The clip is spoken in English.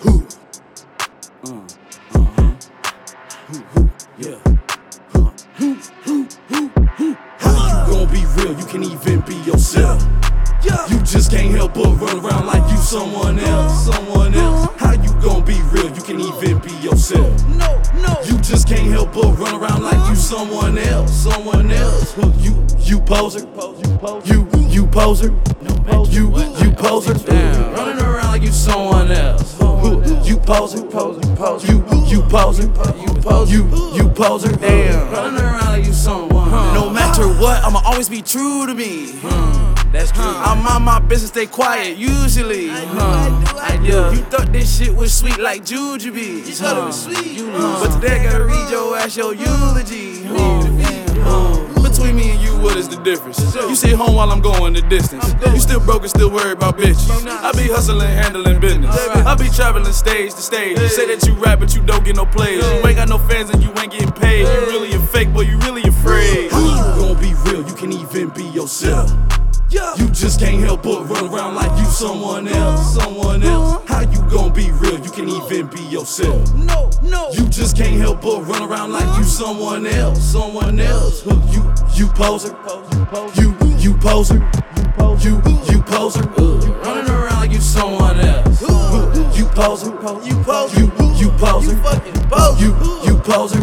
Who? Uh, uh-huh. Who, who, yeah. Huh. Who, who, who, who? How you gon' be real? You can even be yourself. You just can't help but run around like you someone else, someone else. How you gon' be real? You can even be yourself. No, no. You just can't help but run around like you someone else, someone else. You, you poser, you, you poser, you, you poser. Running around like you someone else. You poser, you, you poser, you, you poser. Damn. Running around like you someone. No matter what, I'ma always be true to me. Hmm, that's true. I'm on my business, stay quiet, usually. I do. Yeah. You thought this shit was sweet like jujubes. You thought it was sweet. But today I gotta read your ass your eulogy. Difference? You stay home while I'm going the distance. You still broke and still worried about bitches. I be hustling, handling business. I be traveling stage to stage. You say that you rap, but you don't get no plays. You ain't got no fans and you ain't getting paid. You really a fake, boy, you really afraid. How you gon' be real? You can even be yourself. You just can't help but run around like you someone else, someone else. How you gon' be real? You can even be yourself. No, no. You just can't help but run around like you someone else, someone else. You, you poser, you, you poser, you, you you poser. Running around like you someone else. You poser, You poser. you, you poser, You fucking poser. you, you poser.